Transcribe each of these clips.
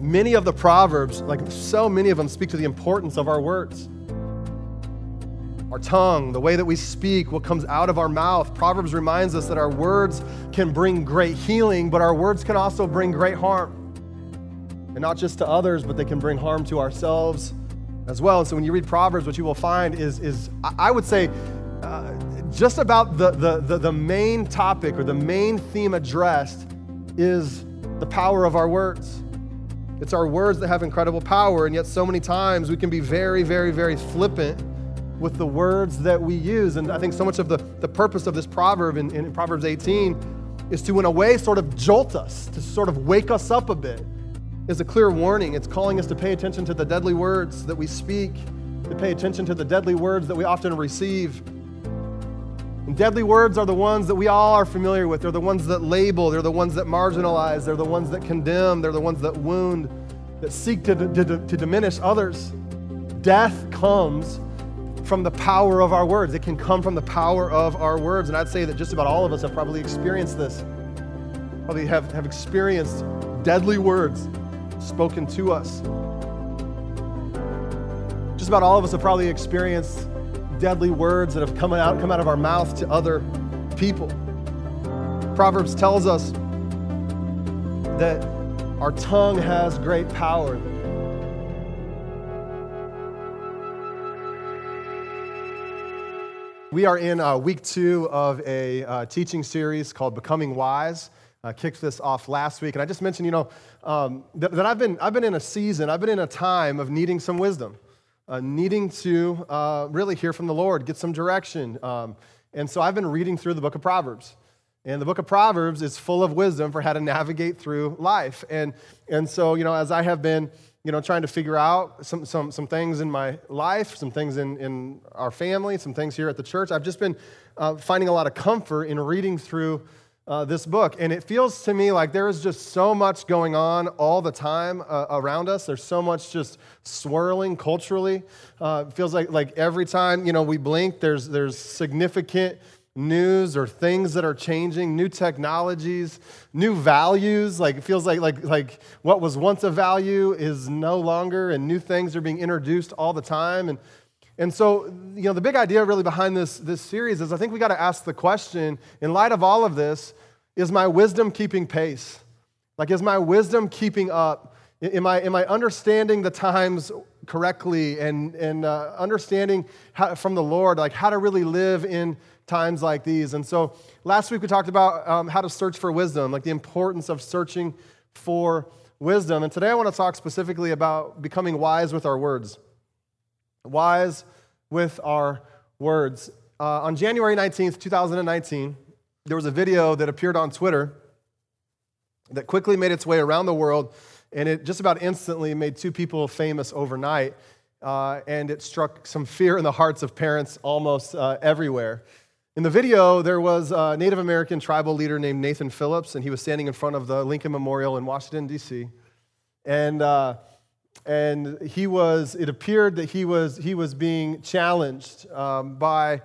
Many of the Proverbs, like so many of them, speak to the importance of our words. Our tongue, the way that we speak, what comes out of our mouth. Proverbs reminds us that our words can bring great healing, but our words can also bring great harm. And not just to others, but they can bring harm to ourselves as well. And so when you read Proverbs, what you will find is, is I would say, uh, just about the, the, the, the main topic or the main theme addressed is the power of our words. It's our words that have incredible power, and yet so many times we can be very, very, very flippant with the words that we use. And I think so much of the, the purpose of this proverb in, in Proverbs 18 is to, in a way, sort of jolt us, to sort of wake us up a bit. Is a clear warning. It's calling us to pay attention to the deadly words that we speak, to pay attention to the deadly words that we often receive. And deadly words are the ones that we all are familiar with. They're the ones that label, they're the ones that marginalize, they're the ones that condemn, they're the ones that wound, that seek to, to, to diminish others. Death comes from the power of our words. It can come from the power of our words. And I'd say that just about all of us have probably experienced this. Probably have, have experienced deadly words spoken to us. Just about all of us have probably experienced deadly words that have come out, come out of our mouth to other people. Proverbs tells us that our tongue has great power. We are in uh, week two of a uh, teaching series called Becoming Wise. I kicked this off last week, and I just mentioned, you know, um, that, that, I've, been, I've been in a season, I've been in a time of needing some wisdom, uh, needing to uh, really hear from the Lord, get some direction. Um, and so I've been reading through the book of Proverbs. And the book of Proverbs is full of wisdom for how to navigate through life. And, and so, you know, as I have been you know, trying to figure out some, some, some things in my life, some things in, in our family, some things here at the church. I've just been uh, finding a lot of comfort in reading through uh, this book. And it feels to me like there is just so much going on all the time uh, around us. There's so much just swirling culturally. Uh, it feels like, like every time, you know, we blink, there's, there's significant news or things that are changing, new technologies, new values. Like it feels like, like, like what was once a value is no longer, and new things are being introduced all the time. And, and so, you know, the big idea really behind this, this series is I think we got to ask the question in light of all of this, is my wisdom keeping pace? Like, is my wisdom keeping up? Am I, am I understanding the times correctly and, and uh, understanding how, from the Lord, like how to really live in times like these. And so last week we talked about um, how to search for wisdom, like the importance of searching for wisdom. And today I want to talk specifically about becoming wise with our words. Wise with our words. Uh, on January 19th, 2019, there was a video that appeared on Twitter that quickly made its way around the world, and it just about instantly made two people famous overnight. Uh, and it struck some fear in the hearts of parents almost uh, everywhere. In the video, there was a Native American tribal leader named Nathan Phillips, and he was standing in front of the Lincoln Memorial in Washington, D.C. And, uh, and he was, it appeared that he was, he was being challenged um, by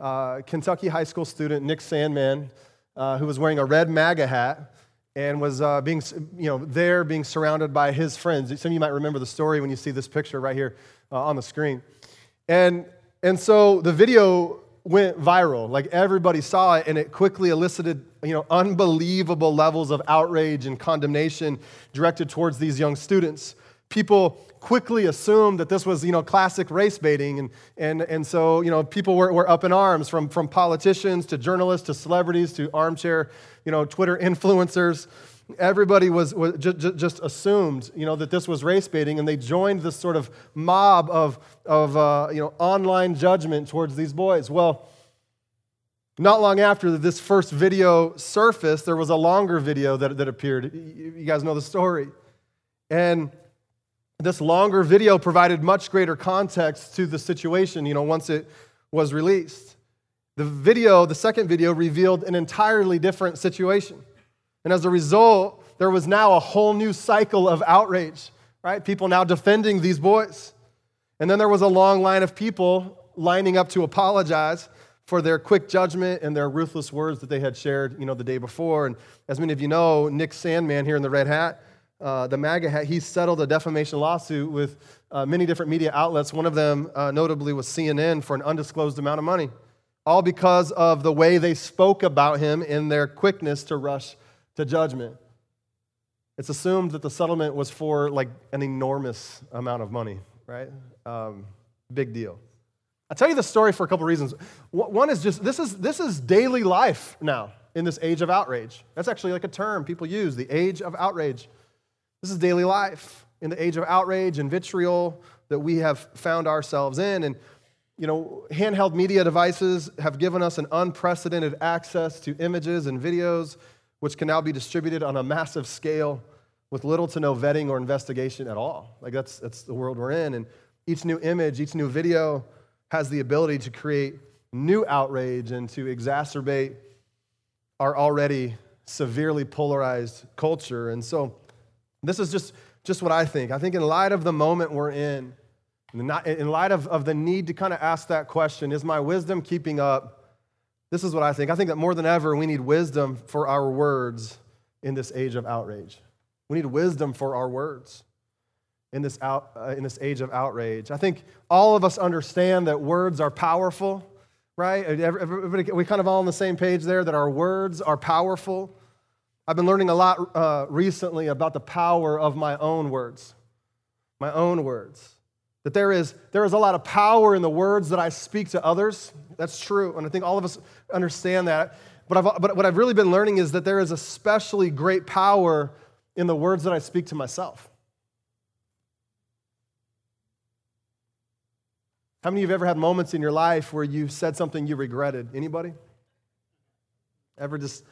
uh, Kentucky high school student Nick Sandmann uh, who was wearing a red MAGA hat and was uh, being, you know, there being surrounded by his friends. Some of you might remember the story when you see this picture right here uh, on the screen. And, and so the video went viral. Like everybody saw it, and it quickly elicited you know, unbelievable levels of outrage and condemnation directed towards these young students. People quickly assumed that this was you know, classic race baiting, and, and, and so you know, people were, were up in arms from, from politicians to journalists to celebrities to armchair you know, Twitter influencers everybody was, was just, just, assumed you know, that this was race baiting, and they joined this sort of mob of, of uh, you know, online judgment towards these boys. Well, not long after this first video surfaced, there was a longer video that, that appeared. You guys know the story. And this longer video provided much greater context to the situation, you know, once it was released. The video, the second video, revealed an entirely different situation. And as a result, there was now a whole new cycle of outrage, right? People now defending these boys. And then there was a long line of people lining up to apologize for their quick judgment and their ruthless words that they had shared, you know, the day before. And as many of you know, Nick Sandmann here in the red hat, uh, the MAGA hat, he settled a defamation lawsuit with uh, many different media outlets. One of them, uh, notably, was CNN for an undisclosed amount of money, all because of the way they spoke about him in their quickness to rush to judgment. It's assumed that the settlement was for like an enormous amount of money, right? Um, big deal. I'll tell you the story for a couple reasons. One is just this is this is daily life now in this age of outrage. That's actually like a term people use, the age of outrage. This is daily life in the age of outrage and vitriol that we have found ourselves in. And, you know, handheld media devices have given us an unprecedented access to images and videos, which can now be distributed on a massive scale with little to no vetting or investigation at all. Like, that's, that's the world we're in. And each new image, each new video has the ability to create new outrage and to exacerbate our already severely polarized culture. And so, this is just, just what I think. I think, in light of the moment we're in, in light of, of the need to kind of ask that question, is my wisdom keeping up? This is what I think. I think that more than ever, we need wisdom for our words in this age of outrage. We need wisdom for our words in this, out, uh, in this age of outrage. I think all of us understand that words are powerful, right? Everybody, we kind of all on the same page there that our words are powerful. I've been learning a lot uh, recently about the power of my own words. My own words. That there is, there is a lot of power in the words that I speak to others. That's true. And I think all of us understand that. But, I've, but what I've really been learning is that there is especially great power in the words that I speak to myself. How many of you have ever had moments in your life where you said something you regretted? Anybody? Ever just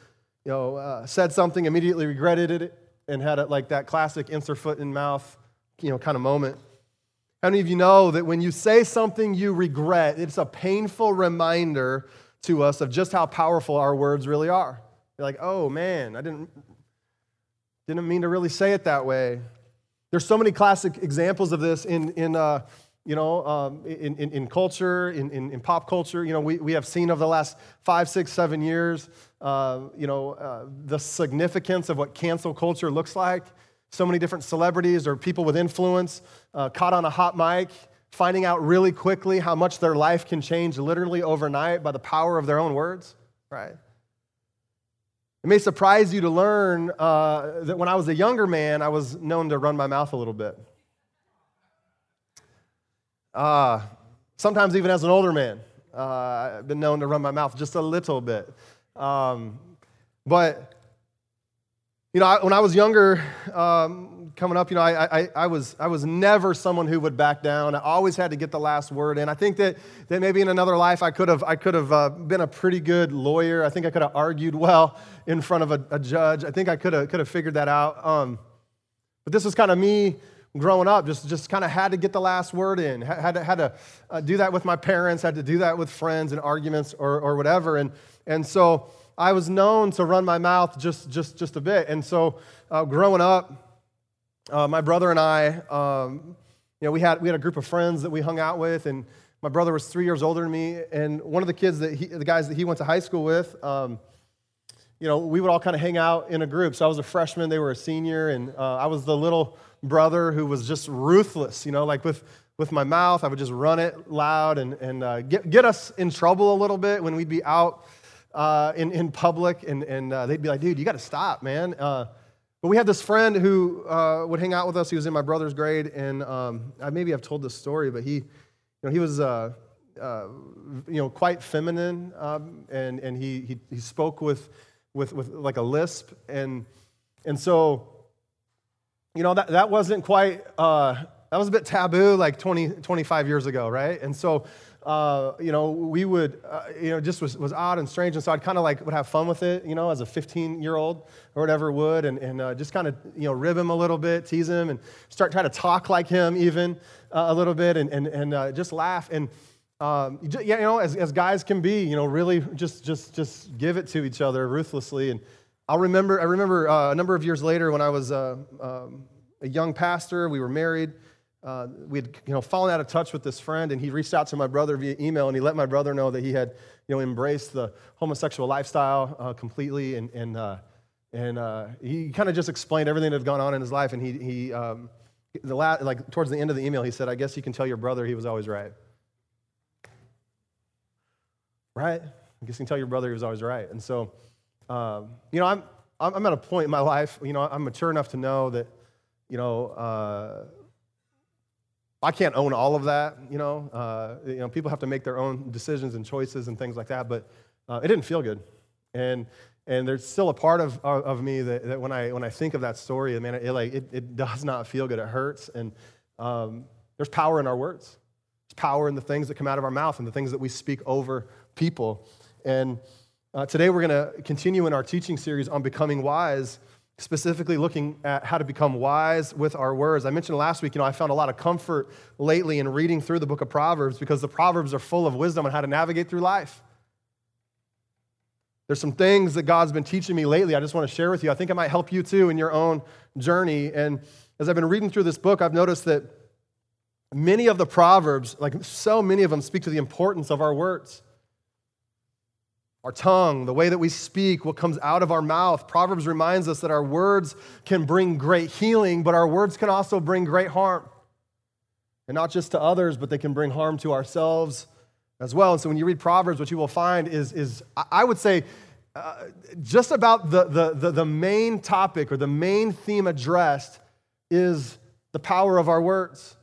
you know, uh, said something, immediately regretted it, and had it like that classic insert foot in mouth, you know, kind of moment. How many of you know that when you say something you regret, it's a painful reminder to us of just how powerful our words really are? You're like, oh man, I didn't, didn't mean to really say it that way. There's so many classic examples of this in, in uh, you know, um, in, in, in, culture, in, in, in, pop culture. You know, we, we have seen over the last five, six, seven years, uh, you know, uh, the significance of what cancel culture looks like. So many different celebrities or people with influence uh, caught on a hot mic, finding out really quickly how much their life can change literally overnight by the power of their own words, right? It may surprise you to learn uh, that when I was a younger man, I was known to run my mouth a little bit. Uh, sometimes, even as an older man, uh, I've been known to run my mouth just a little bit. Um, but, you know, I, when I was younger, um, coming up, you know, I, I, I, was, I was never someone who would back down. I always had to get the last word in. I think that, that maybe in another life I could have, I could have uh, been a pretty good lawyer. I think I could have argued well in front of a, a judge. I think I could have, could have figured that out. Um, but this was kind of me growing up just, just kind of had to get the last word in had to, had to uh, do that with my parents had to do that with friends and arguments or, or whatever. And, and so i was known to run my mouth just, just, just a bit. And so uh, growing up uh, my brother and i um, you know we had, we had a group of friends that we hung out with and my brother was three years older than me. And one of the kids that he, the guys that he went to high school with um, you know we would all kind of hang out in a group so i was a freshman they were a senior and uh, i was the little brother who was just ruthless, you know, like with, with my mouth, I would just run it loud and, and uh, get, get us in trouble a little bit when we'd be out uh, in, in public. And, and uh, they'd be like, dude, you got to stop, man. Uh, but we had this friend who uh, would hang out with us. He was in my brother's grade. And um, I maybe I've told this story, but he, you know, he was, uh, you know, quite feminine. Um, and and he, he, he spoke with, with, with like a lisp. And, and so you know, that, that wasn't quite, uh, that was a bit taboo like 20, 25 years ago, right? And so, uh, you know, we would, uh, you know, just was, was odd and strange. And so I'd kind of like would have fun with it, you know, as a 15 year old or whatever would, and, and uh, just kind of, you know, rib him a little bit, tease him, and start trying to talk like him even uh, a little bit and, and, and uh, just laugh. And, um, yeah, you know, as, as guys can be, you know, really just, just, just give it to each other ruthlessly. And, I'll remember, I remember uh, a number of years later when I was uh, um, a young pastor, we were married. Uh, we had you know, fallen out of touch with this friend, and he reached out to my brother via email, and he let my brother know that he had you know, embraced the homosexual lifestyle uh, completely. And, and, uh, And uh, he kind of just explained everything that had gone on in his life. And he, he um, the last, like towards the end of the email, he said, I guess you can tell your brother he was always right. Right? I guess you can tell your brother he was always right. And so, um, you know, I'm, I'm at a point in my life, you know, I'm mature enough to know that, you know, uh, I can't own all of that, you know. Uh, you know, people have to make their own decisions and choices and things like that, but uh, it didn't feel good. And, and there's still a part of, of me that, that when, I, when I think of that story, man, it, like, it, it does not feel good. It hurts. And um, there's power in our words. There's power in the things that come out of our mouth and the things that we speak over people. And uh, today we're going to continue in our teaching series on becoming wise, specifically looking at how to become wise with our words. I mentioned last week, you know, I found a lot of comfort lately in reading through the book of Proverbs because the Proverbs are full of wisdom on how to navigate through life. There's some things that God's been teaching me lately I just want to share with you. I think it might help you too in your own journey. And as I've been reading through this book, I've noticed that many of the Proverbs, like so many of them, speak to the importance of our words our tongue, the way that we speak, what comes out of our mouth. Proverbs reminds us that our words can bring great healing, but our words can also bring great harm. And not just to others, but they can bring harm to ourselves as well. And so when you read Proverbs, what you will find is, is I would say, uh, just about the, the, the, the main topic or the main theme addressed is the power of our words.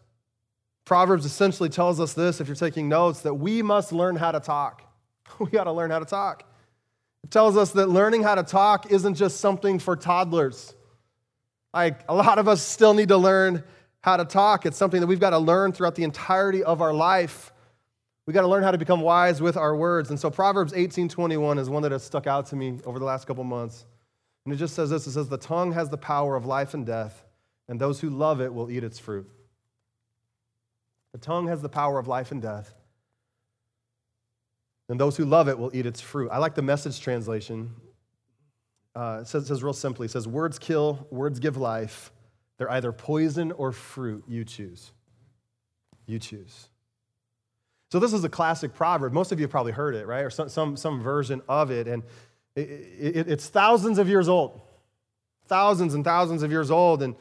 Proverbs essentially tells us this, if you're taking notes, that we must learn how to talk. we got to learn how to talk. It tells us that learning how to talk isn't just something for toddlers. Like a lot of us still need to learn how to talk. It's something that we've got to learn throughout the entirety of our life. We got to learn how to become wise with our words. And so Proverbs 18:21 is one that has stuck out to me over the last couple months. And it just says this, it says the tongue has the power of life and death, and those who love it will eat its fruit. The tongue has the power of life and death, and those who love it will eat its fruit. I like the message translation. Uh, it, says, it says real simply, it says, words kill, words give life. They're either poison or fruit. You choose. You choose. So this is a classic proverb. Most of you have probably heard it, right? Or some, some, some version of it. And it, it, it's thousands of years old. Thousands and thousands of years old. And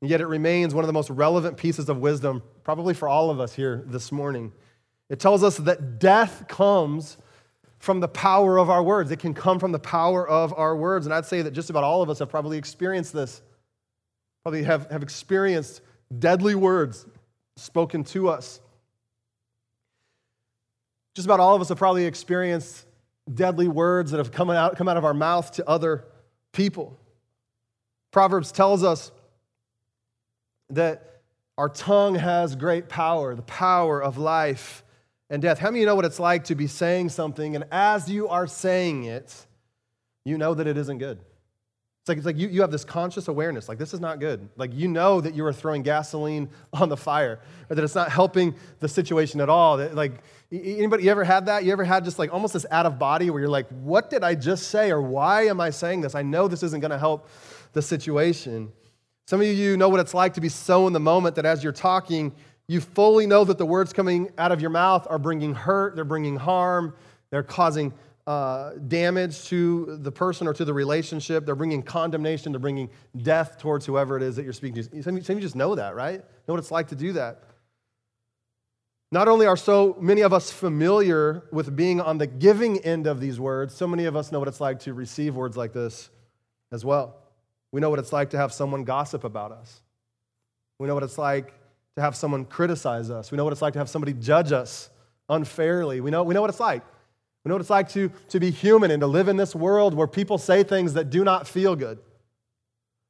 yet it remains one of the most relevant pieces of wisdom, probably for all of us here this morning. It tells us that death comes from the power of our words. It can come from the power of our words. And I'd say that just about all of us have probably experienced this, probably have, have experienced deadly words spoken to us. Just about all of us have probably experienced deadly words that have come out, come out of our mouth to other people. Proverbs tells us that our tongue has great power, the power of life and death. How many you know what it's like to be saying something, and as you are saying it, you know that it isn't good? It's like, it's like you, you have this conscious awareness, like this is not good. Like you know that you are throwing gasoline on the fire, or that it's not helping the situation at all. That, like anybody, you ever had that? You ever had just like almost this out of body where you're like, what did I just say, or why am I saying this? I know this isn't going to help the situation. Some of you know what it's like to be so in the moment that as you're talking, you fully know that the words coming out of your mouth are bringing hurt, they're bringing harm, they're causing uh, damage to the person or to the relationship, they're bringing condemnation, they're bringing death towards whoever it is that you're speaking to. Some of you just know that, right? Know what it's like to do that. Not only are so many of us familiar with being on the giving end of these words, so many of us know what it's like to receive words like this as well. We know what it's like to have someone gossip about us. We know what it's like to have someone criticize us. We know what it's like to have somebody judge us unfairly. We know, we know what it's like. We know what it's like to, to be human and to live in this world where people say things that do not feel good.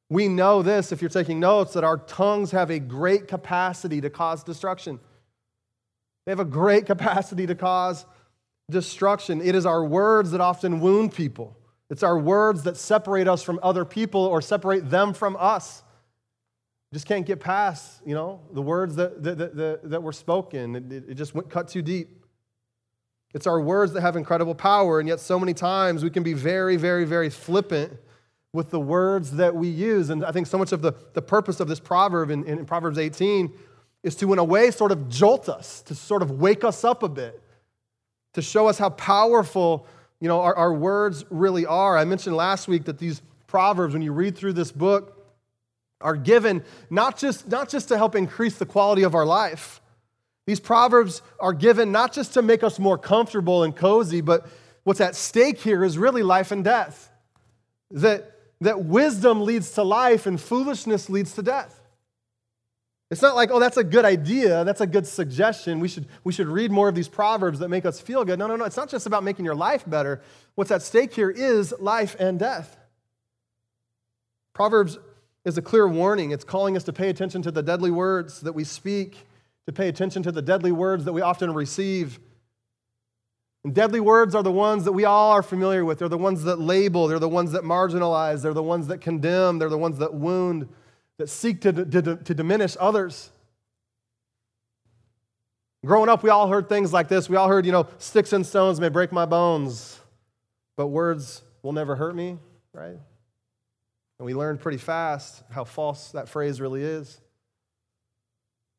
We know this, if you're taking notes, that our tongues have a great capacity to cause destruction. They have a great capacity to cause destruction. It is our words that often wound people. It's our words that separate us from other people or separate them from us just can't get past, you know, the words that, that, that, that were spoken. It, it just went cut too deep. It's our words that have incredible power, and yet so many times we can be very, very, very flippant with the words that we use. And I think so much of the, the purpose of this proverb in, in Proverbs 18 is to, in a way, sort of jolt us, to sort of wake us up a bit, to show us how powerful, you know, our, our words really are. I mentioned last week that these Proverbs, when you read through this book, are given not just, not just to help increase the quality of our life. These Proverbs are given not just to make us more comfortable and cozy, but what's at stake here is really life and death. That, that wisdom leads to life and foolishness leads to death. It's not like, oh, that's a good idea, that's a good suggestion. We should, we should read more of these proverbs that make us feel good. No, no, no. It's not just about making your life better. What's at stake here is life and death. Proverbs is a clear warning. It's calling us to pay attention to the deadly words that we speak, to pay attention to the deadly words that we often receive. And deadly words are the ones that we all are familiar with. They're the ones that label, they're the ones that marginalize, they're the ones that condemn, they're the ones that wound that seek to, to, to diminish others. Growing up, we all heard things like this. We all heard, you know, sticks and stones may break my bones, but words will never hurt me, right? And we learned pretty fast how false that phrase really is.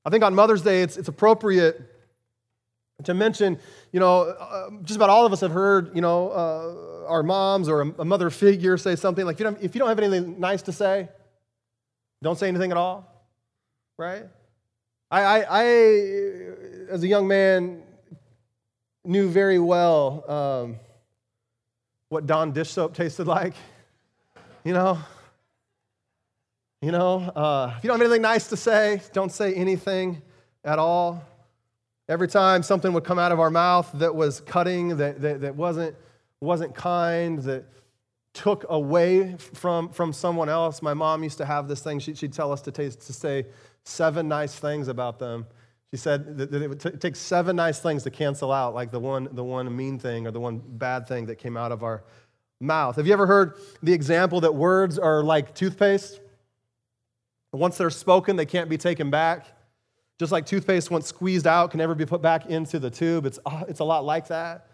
I think on Mother's Day, it's, it's appropriate to mention, you know, uh, just about all of us have heard, you know, uh, our moms or a, a mother figure say something like, if you, don't, if you don't have anything nice to say, don't say anything at all, right? I, I, I as a young man, knew very well um, what Dawn dish soap tasted like. You know, you know, uh, if you don't have anything nice to say, don't say anything at all. Every time something would come out of our mouth that was cutting, that, that, that wasn't, wasn't kind, that took away from, from someone else. My mom used to have this thing. She, would tell us to, taste, to say seven nice things about them. She said that, it would t- take seven nice things to cancel out, like the one, the one mean thing or the one bad thing that came out of our mouth. Have you ever heard the example that words are like toothpaste? Once they're spoken, they can't be taken back. Just like toothpaste, once squeezed out, can never be put back into the tube. It's, it's a lot like that.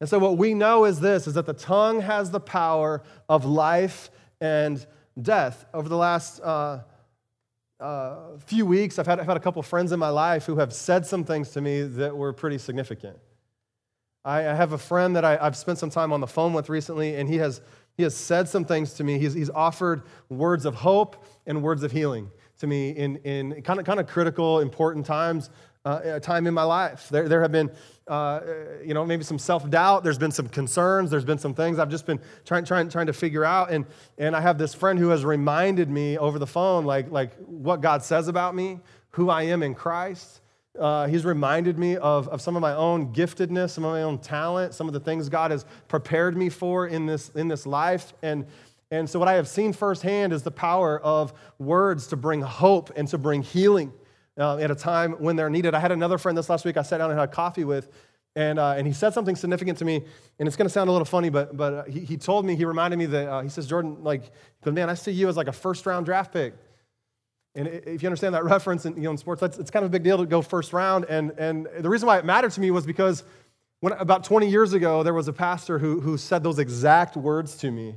And so what we know is this is that the tongue has the power of life and death. Over the last uh, uh, few weeks, I've had, I've had a couple friends in my life who have said some things to me that were pretty significant. I, I have a friend that I, have spent some time on the phone with recently, and he has, he has said some things to me. He's, he's offered words of hope and words of healing to me in, in kind, of, kind of critical, important times, uh, time in my life. There, there have been uh, you know, maybe some self doubt. There's been some concerns. There's been some things I've just been trying, trying, trying to figure out. And, and I have this friend who has reminded me over the phone, like, like what God says about me, who I am in Christ. Uh, he's reminded me of, of some of my own giftedness, some of my own talent, some of the things God has prepared me for in this, in this life. And, and so, what I have seen firsthand is the power of words to bring hope and to bring healing uh, at a time when they're needed. I had another friend this last week I sat down and had coffee with, and, uh, and he said something significant to me, and it's going to sound a little funny, but, but uh, he, he told me, he reminded me that, uh, he says, Jordan, like, man, I see you as like a first round draft pick. And if you understand that reference in, you know, in sports, it's kind of a big deal to go first round. And, and the reason why it mattered to me was because when, about 20 years ago, there was a pastor who, who said those exact words to me.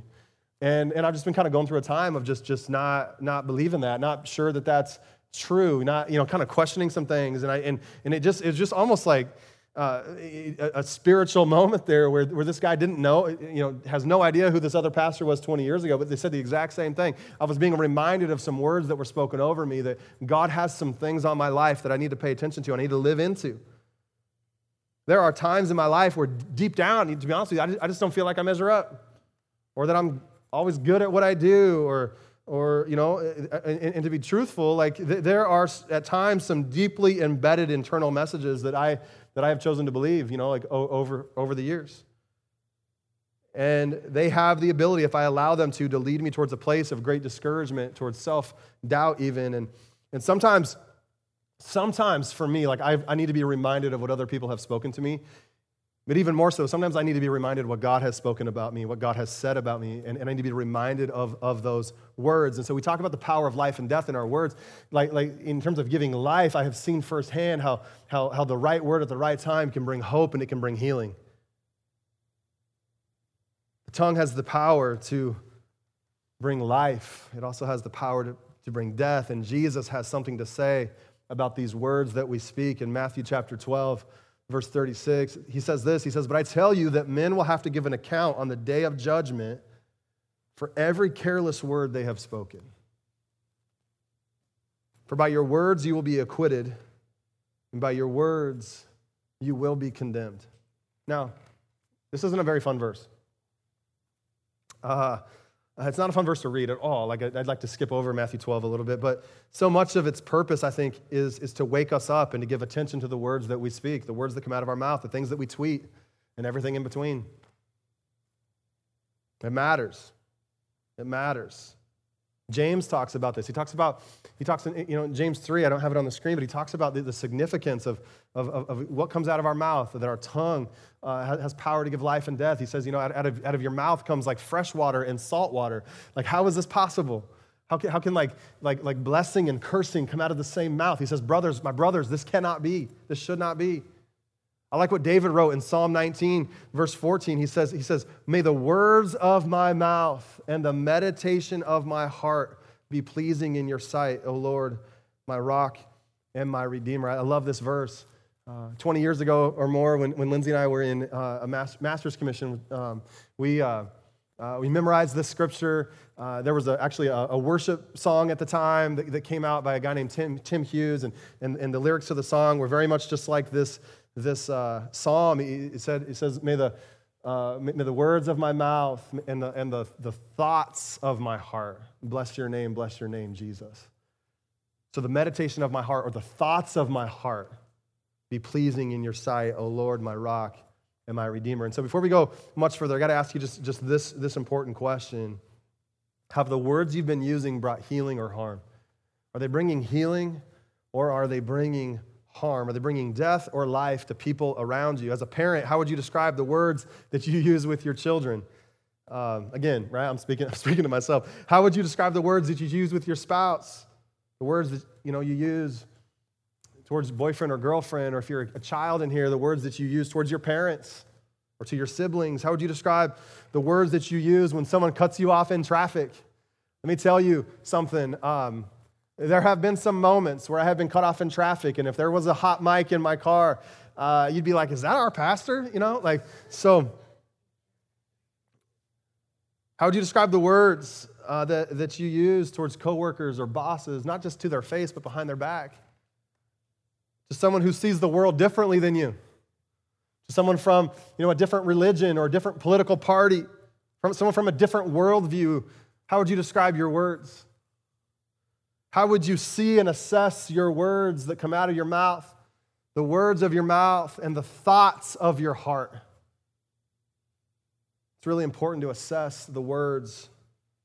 And, and I've just been kind of going through a time of just, just not, not believing that, not sure that that's true, not, you know, kind of questioning some things. And, I, and, and it just, it's just almost like uh, a, a, spiritual moment there where, where this guy didn't know, you know, has no idea who this other pastor was 20 years ago, but they said the exact same thing. I was being reminded of some words that were spoken over me that God has some things on my life that I need to pay attention to, I need to live into. There are times in my life where deep down, to be honest with you, I just don't feel like I measure up or that I'm always good at what I do or or you know uh, and, and, to be truthful like th- there are at times some deeply embedded internal messages that i that i have chosen to believe you know like over over the years. And they have the ability if i allow them to to lead me towards a place of great discouragement towards self-doubt even. And and sometimes sometimes for me like I've, i need to be reminded of what other people have spoken to me but even more so, sometimes I need to be reminded what God has spoken about me, what God has said about me, and, and I need to be reminded of, of those words. And so we talk about the power of life and death in our words. Like, like in terms of giving life, I have seen firsthand how, how, how the right word at the right time can bring hope and it can bring healing. The tongue has the power to bring life, it also has the power to, to bring death. And Jesus has something to say about these words that we speak in Matthew chapter 12 verse 36, he says this He says, But I tell you that men will have to give an account on the day of judgment for every careless word they have spoken. For by your words you will be acquitted, and by your words you will be condemned. Now, this isn't a very fun verse. Uh, Uh, it's not a fun verse to read at all. Like I'd like to skip over Matthew 12 a little bit, but so much of its purpose, I think, is, is to wake us up and to give attention to the words that we speak, the words that come out of our mouth, the things that we tweet, and everything in between. It matters. It matters. James talks about this. He talks about, he talks in, you know, James 3, I don't have it on the screen, but he talks about the, the significance of, of, of, what comes out of our mouth, that our tongue uh, has power to give life and death. He says, you know, out, out, of, out of your mouth comes like fresh water and salt water. Like, how is this possible? How can, how can like, like, like blessing and cursing come out of the same mouth? He says, brothers, my brothers, this cannot be. This should not be. I like what David wrote in Psalm 19, verse 14. He says, he says, May the words of my mouth and the meditation of my heart be pleasing in your sight, O Lord, my rock and my redeemer. I love this verse. Uh, 20 years ago or more, when, when Lindsay and I were in uh, a master's commission, um, we, uh, uh, we memorized this scripture. Uh, there was a, actually a, a, worship song at the time that, that, came out by a guy named Tim, Tim Hughes, and, and, and the lyrics to the song were very much just like this this uh, psalm, it, said, it says, may the, uh, may the words of my mouth and, the, and the, the thoughts of my heart bless your name, bless your name, Jesus. So the meditation of my heart or the thoughts of my heart be pleasing in your sight, O Lord, my rock and my redeemer. And so before we go much further, I got to ask you just, just this, this important question. Have the words you've been using brought healing or harm? Are they bringing healing or are they bringing harm? Are they bringing death or life to people around you? As a parent, how would you describe the words that you use with your children? Um, again, right? I'm speaking, I'm speaking to myself. How would you describe the words that you use with your spouse? The words that you know you use towards boyfriend or girlfriend, or if you're a child in here, the words that you use towards your parents or to your siblings. How would you describe the words that you use when someone cuts you off in traffic? Let me tell you something. Um, there have been some moments where I have been cut off in traffic, and if there was a hot mic in my car, uh, you'd be like, Is that our pastor? You know, like, so. How would you describe the words uh, that, that you use towards coworkers or bosses, not just to their face, but behind their back? To someone who sees the world differently than you, to someone from you know, a different religion or a different political party, from someone from a different worldview. How would you describe your words? How would you see and assess your words that come out of your mouth, the words of your mouth, and the thoughts of your heart? It's really important to assess the words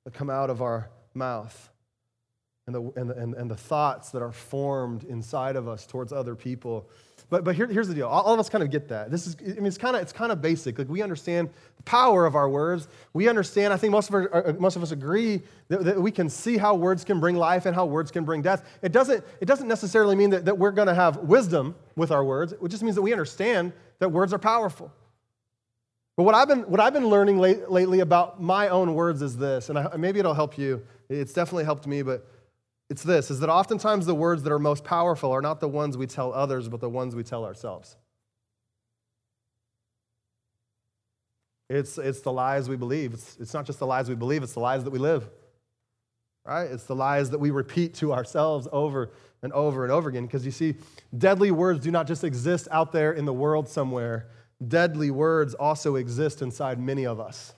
that come out of our mouth and the, and, the, and, and the thoughts that are formed inside of us towards other people. But, but here, here's the deal. All, all, of us kind of get that. This is, I mean, it's kind of it's kind of basic. Like we understand the power of our words. We understand. I think most of our, uh, most of us agree that, that, we can see how words can bring life and how words can bring death. It doesn't it doesn't necessarily mean that, that we're going to have wisdom with our words. It just means that we understand that words are powerful. But what I've been what I've been learning late, lately about my own words is this, and I, maybe it'll help you. It's definitely helped me, but it's this is that oftentimes the words that are most powerful are not the ones we tell others, but the ones we tell ourselves. It's, it's the lies we believe. It's, it's not just the lies we believe, it's the lies that we live. Right? It's the lies that we repeat to ourselves over and over and over again. Because you see, deadly words do not just exist out there in the world somewhere, deadly words also exist inside many of us.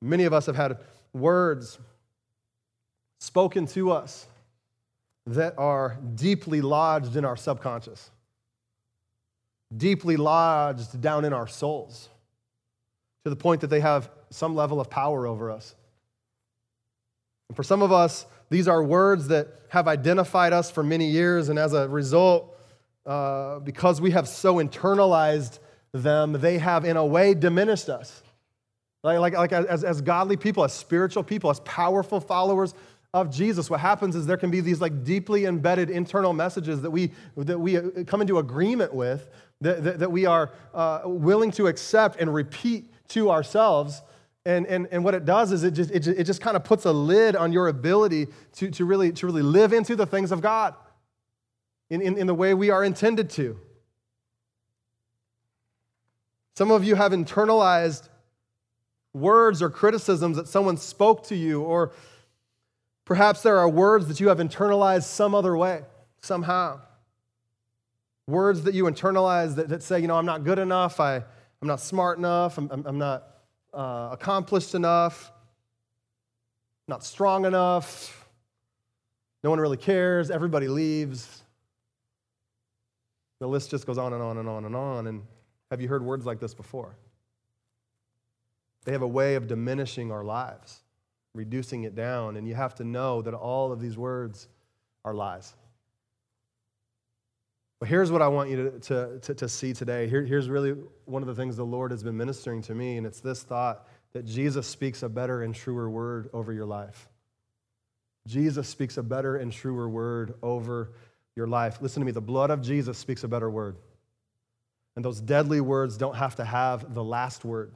Many of us have had words spoken to us that are deeply lodged in our subconscious, deeply lodged down in our souls, to the point that they have some level of power over us. And for some of us, these are words that have identified us for many years, and as a result, uh, because we have so internalized them, they have in a way diminished us. Like, like, like as, as godly people, as spiritual people, as powerful followers of Jesus, what happens is there can be these like deeply embedded internal messages that we, that we uh, come into agreement with, that, that, that we are uh, willing to accept and repeat to ourselves. And, and, and what it does is it just, it just, it just kind of puts a lid on your ability to, to, really, to really live into the things of God in, in, in the way we are intended to. Some of you have internalized words or criticisms that someone spoke to you, or perhaps there are words that you have internalized some other way, somehow. Words that you internalize that, that say, you know, I'm not good enough, I, I'm not smart enough, I'm, I'm, I'm not uh, accomplished enough, not strong enough, no one really cares, everybody leaves. The list just goes on and on and on and on. And have you heard words like this before? They have a way of diminishing our lives, reducing it down. And you have to know that all of these words are lies. But here's what I want you to, to, to, to see today. Here, here's really one of the things the Lord has been ministering to me, and it's this thought that Jesus speaks a better and truer word over your life. Jesus speaks a better and truer word over your life. Listen to me, the blood of Jesus speaks a better word. And those deadly words don't have to have the last word.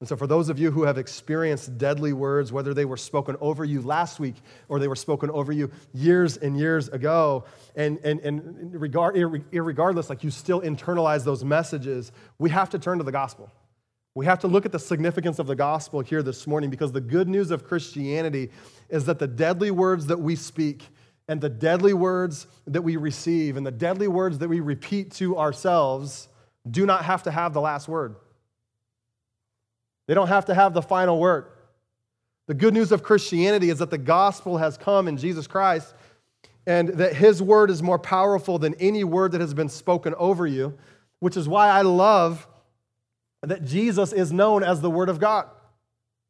And so, for those of you who have experienced deadly words, whether they were spoken over you last week or they were spoken over you years and years ago, and, and, and regard, regardless, like you still internalize those messages, we have to turn to the gospel. We have to look at the significance of the gospel here this morning because the good news of Christianity is that the deadly words that we speak and the deadly words that we receive and the deadly words that we repeat to ourselves do not have to have the last word. They don't have to have the final word. The good news of Christianity is that the gospel has come in Jesus Christ and that his word is more powerful than any word that has been spoken over you, which is why I love that Jesus is known as the word of God.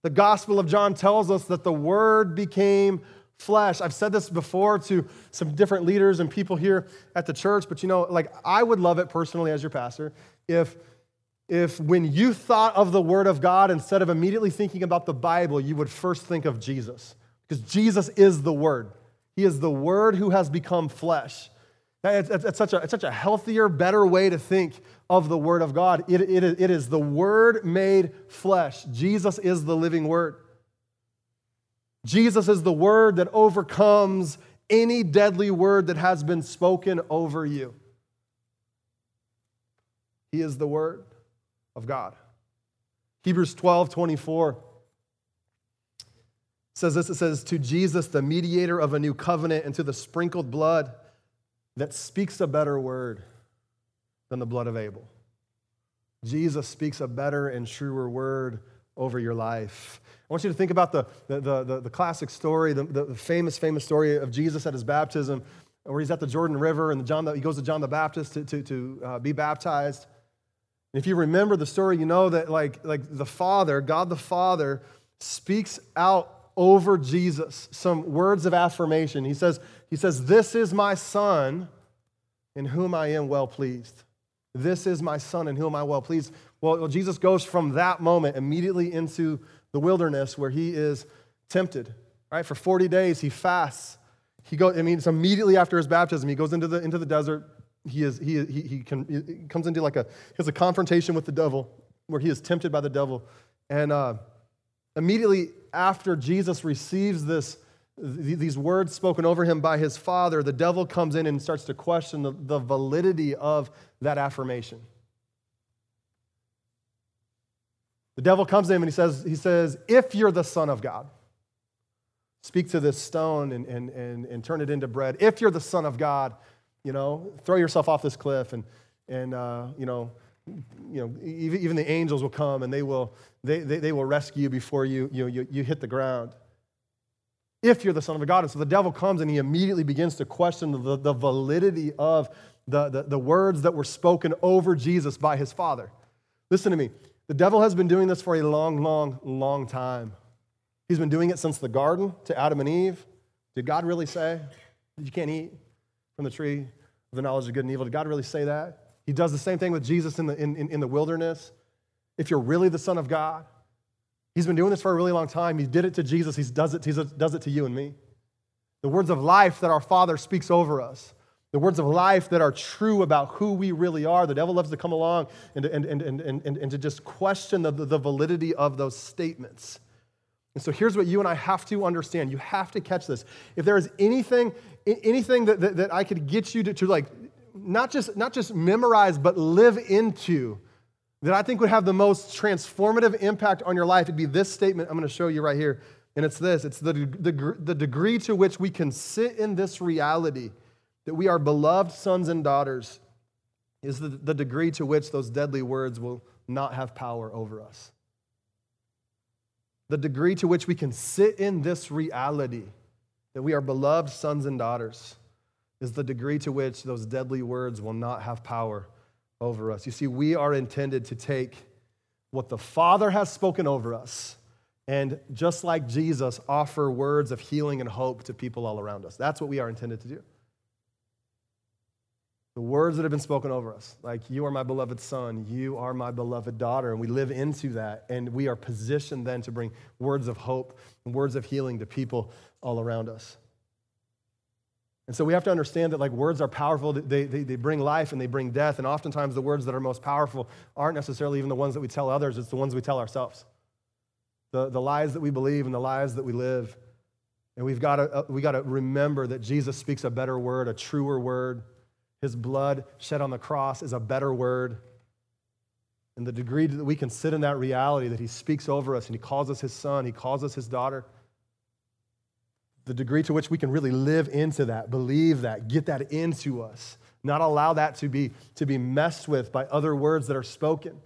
The gospel of John tells us that the word became flesh. I've said this before to some different leaders and people here at the church, but you know, like I would love it personally as your pastor if if when you thought of the Word of God, instead of immediately thinking about the Bible, you would first think of Jesus. Because Jesus is the Word. He is the Word who has become flesh. It's, it's, it's, such, a, such a healthier, better way to think of the Word of God. It, it, it is the Word made flesh. Jesus is the living Word. Jesus is the Word that overcomes any deadly word that has been spoken over you. He is the Word of God. Hebrews 12 24 says this it says, To Jesus, the mediator of a new covenant, and to the sprinkled blood that speaks a better word than the blood of Abel. Jesus speaks a better and truer word over your life. I want you to think about the, the, the, the classic story, the, the, famous, famous story of Jesus at his baptism, where he's at the Jordan River and John, he goes to John the Baptist to, to, to uh, be baptized. If you remember the story, you know that like, like the Father, God the Father, speaks out over Jesus some words of affirmation. He says, he says, This is my son in whom I am well pleased. This is my son in whom I am well pleased. Well, Jesus goes from that moment immediately into the wilderness where he is tempted. Right? For 40 days, he fasts. He goes, I mean, it's immediately after his baptism. He goes into the, into the desert he, is, he, he, he, can, he comes into like a, he has a confrontation with the devil where he is tempted by the devil. And uh, immediately after Jesus receives this, these words spoken over him by his father, the devil comes in and starts to question the, the validity of that affirmation. The devil comes in and he says, he says, If you're the Son of God, speak to this stone and, and, and, and turn it into bread. If you're the Son of God, you know, throw yourself off this cliff and, and uh, you know, you know, even, the angels will come and they will, they, they, they will rescue you before you, you, you, you hit the ground. If you're the Son of a God. And so the devil comes and he immediately begins to question the, the validity of the, the, the words that were spoken over Jesus by his Father. Listen to me. The devil has been doing this for a long, long, long time. He's been doing it since the garden to Adam and Eve. Did God really say that you can't eat? From the tree of the knowledge of good and evil. Did God really say that? He does the same thing with Jesus in the, in, in, in the wilderness. If you're really the Son of God, He's been doing this for a really long time. He did it to Jesus, He does it, he does it to you and me. The words of life that our Father speaks over us, the words of life that are true about who we really are. The devil loves to come along and, and, and, and, and, and to just question the, the validity of those statements. And so here's what you and I have to understand. You have to catch this. If there is anything, anything that, that, that I could get you to, to like not just, not just memorize, but live into that I think would have the most transformative impact on your life, it'd be this statement I'm going to show you right here. And it's this it's the, the, the degree to which we can sit in this reality that we are beloved sons and daughters is the, the degree to which those deadly words will not have power over us. The degree to which we can sit in this reality that we are beloved sons and daughters is the degree to which those deadly words will not have power over us. You see, we are intended to take what the Father has spoken over us and just like Jesus, offer words of healing and hope to people all around us. That's what we are intended to do. The words that have been spoken over us, like, you are my beloved son, you are my beloved daughter, and we live into that, and we are positioned then to bring words of hope and words of healing to people all around us. And so we have to understand that like words are powerful, they, they, they bring life and they bring death. And oftentimes the words that are most powerful aren't necessarily even the ones that we tell others, it's the ones we tell ourselves. The, the lies that we believe and the lies that we live. And we've got to, uh, we got to remember that Jesus speaks a better word, a truer word. His blood shed on the cross is a better word. And the degree that we can sit in that reality that he speaks over us and he calls us his son, he calls us his daughter the degree to which we can really live into that, believe that, get that into us, not allow that to be, to be messed with by other words that are spoken,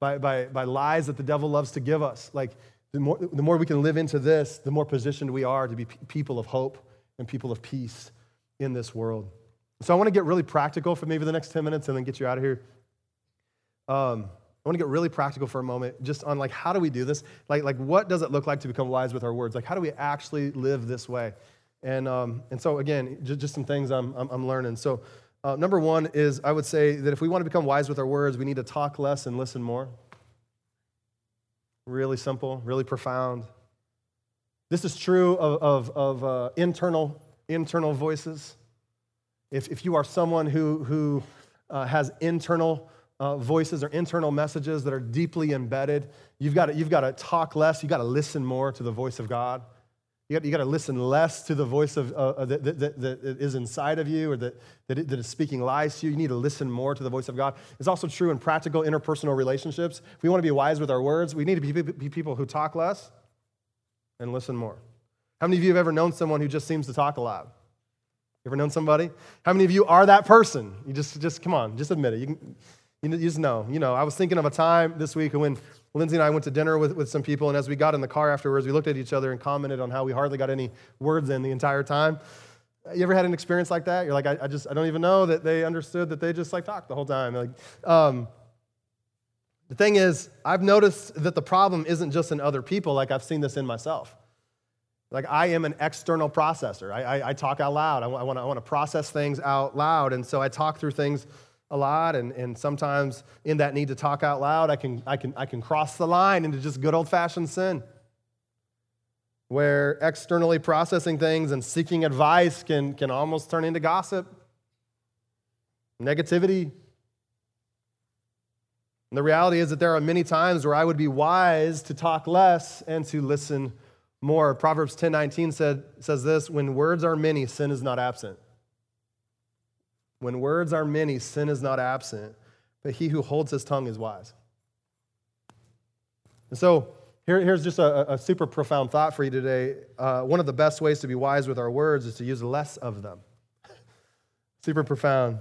by, by, by lies that the devil loves to give us. Like, the more, the more we can live into this, the more positioned we are to be people of hope and people of peace in this world. So I want to get really practical for maybe the next 10 minutes and then get you out of here. Um, I want to get really practical for a moment just on like how do we do this? Like, like what does it look like to become wise with our words? Like how do we actually live this way? And, um, and so again, just, just some things I'm, I'm, I'm learning. So uh, number one is I would say that if we want to become wise with our words, we need to talk less and listen more. Really simple, really profound. This is true of, of, of uh, internal, internal voices. If, if you are someone who, who uh, has internal uh, voices or internal messages that are deeply embedded. You've got you've to talk less. You've got to listen more to the voice of God. You got, you got to listen less to the voice of, uh, that, that, that, is inside of you or that, that, that is speaking lies to you. You need to listen more to the voice of God. It's also true in practical interpersonal relationships. If we want to be wise with our words, we need to be, be people who talk less and listen more. How many of you have ever known someone who just seems to talk a lot? You ever known somebody? How many of you are that person? You just, just come on, just admit it. You can, you just know. You know, I was thinking of a time this week when Lindsay and I went to dinner with, with some people, and as we got in the car afterwards, we looked at each other and commented on how we hardly got any words in the entire time. You ever had an experience like that? You're like, I, I just, I don't even know that they understood that they just like talked the whole time. Like, um, the thing is, I've noticed that the problem isn't just in other people, like I've seen this in myself. Like, I am an external processor. I, I, I talk out loud. I, I want to process things out loud. And so I talk through things a lot, and, and sometimes in that need to talk out loud, I can, I, can, I can cross the line into just good old fashioned sin. Where externally processing things and seeking advice can, can almost turn into gossip, negativity. And the reality is that there are many times where I would be wise to talk less and to listen more. Proverbs 10:19 said, says this, when words are many, sin is not absent. When words are many, sin is not absent, but he who holds his tongue is wise. And so, here, here's just a, a, super profound thought for you today. Uh, one of the best ways to be wise with our words is to use less of them. super profound.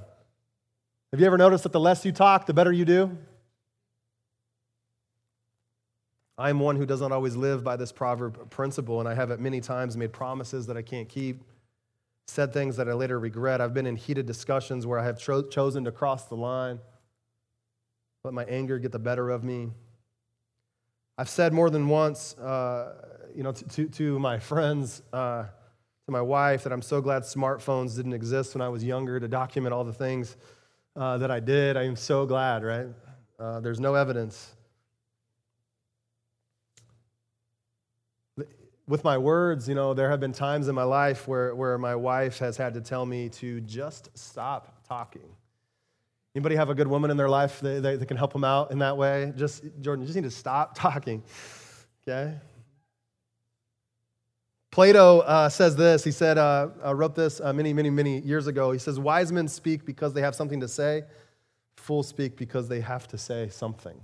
Have you ever noticed that the less you talk, the better you do? I am one who does not always live by this proverb principle, and I have at many times made promises that I can't keep said things that I later regret. I've been in heated discussions where I have cho- chosen to cross the line, let my anger get the better of me. I've said more than once, uh, you know, to, to, to my friends, uh, to my wife, that I'm so glad smartphones didn't exist when I was younger to document all the things uh, that I did. I am so glad, right? Uh, there's no evidence with my words, you know, there have been times in my life where, where my wife has had to tell me to just stop talking. Anybody have a good woman in their life that, that, that can help them out in that way? Just, Jordan, you just need to stop talking, okay? Plato uh, says this. He said, uh, uh, wrote this uh, many, many, many years ago. He says, Wise men speak because they have something to say, Fools speak because they have to say something.